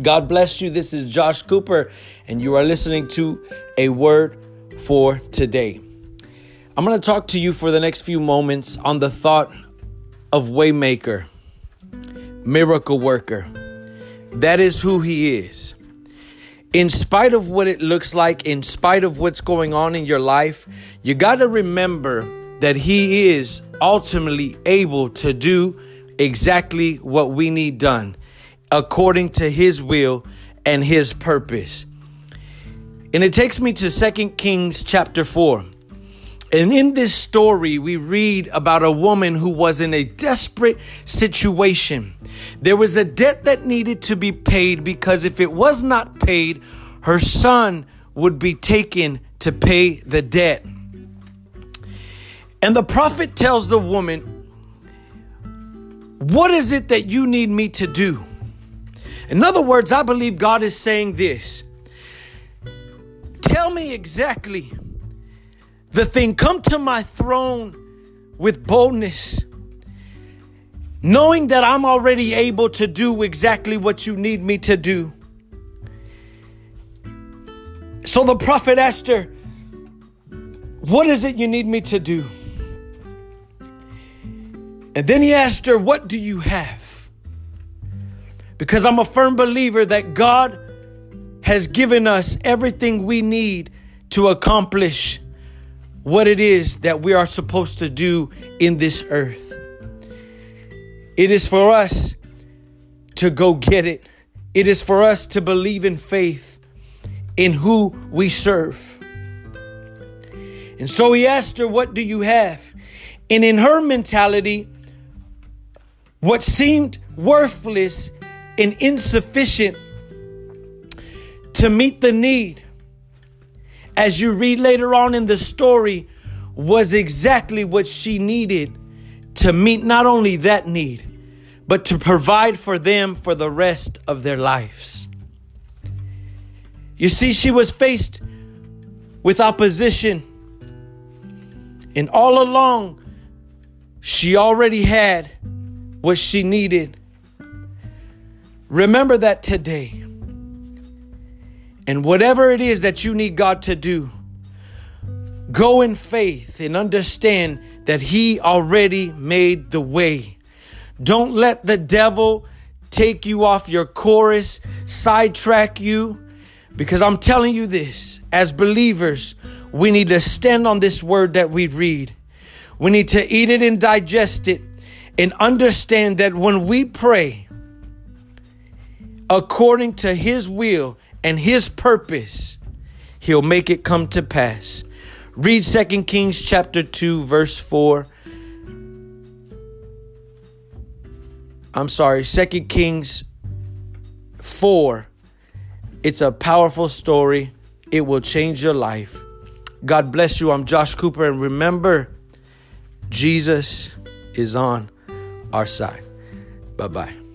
God bless you. This is Josh Cooper, and you are listening to a word for today. I'm going to talk to you for the next few moments on the thought of Waymaker, miracle worker. That is who he is. In spite of what it looks like, in spite of what's going on in your life, you got to remember that he is ultimately able to do exactly what we need done according to his will and his purpose. And it takes me to Second Kings chapter 4. And in this story, we read about a woman who was in a desperate situation. There was a debt that needed to be paid because if it was not paid, her son would be taken to pay the debt. And the prophet tells the woman, What is it that you need me to do? In other words, I believe God is saying this Tell me exactly the thing. Come to my throne with boldness, knowing that I'm already able to do exactly what you need me to do. So the prophet asked her, What is it you need me to do? And then he asked her, What do you have? Because I'm a firm believer that God has given us everything we need to accomplish what it is that we are supposed to do in this earth. It is for us to go get it. It is for us to believe in faith in who we serve. And so he asked her, What do you have? And in her mentality, what seemed worthless and insufficient to meet the need, as you read later on in the story, was exactly what she needed to meet not only that need, but to provide for them for the rest of their lives. You see, she was faced with opposition, and all along, she already had what she needed. Remember that today. And whatever it is that you need God to do, go in faith and understand that He already made the way. Don't let the devil take you off your course, sidetrack you, because I'm telling you this as believers, we need to stand on this word that we read. We need to eat it and digest it and understand that when we pray according to His will and His purpose, He'll make it come to pass. Read 2 Kings chapter 2, verse 4. I'm sorry, 2 Kings 4. It's a powerful story. It will change your life. God bless you. I'm Josh Cooper. And remember, Jesus is on our side. Bye bye.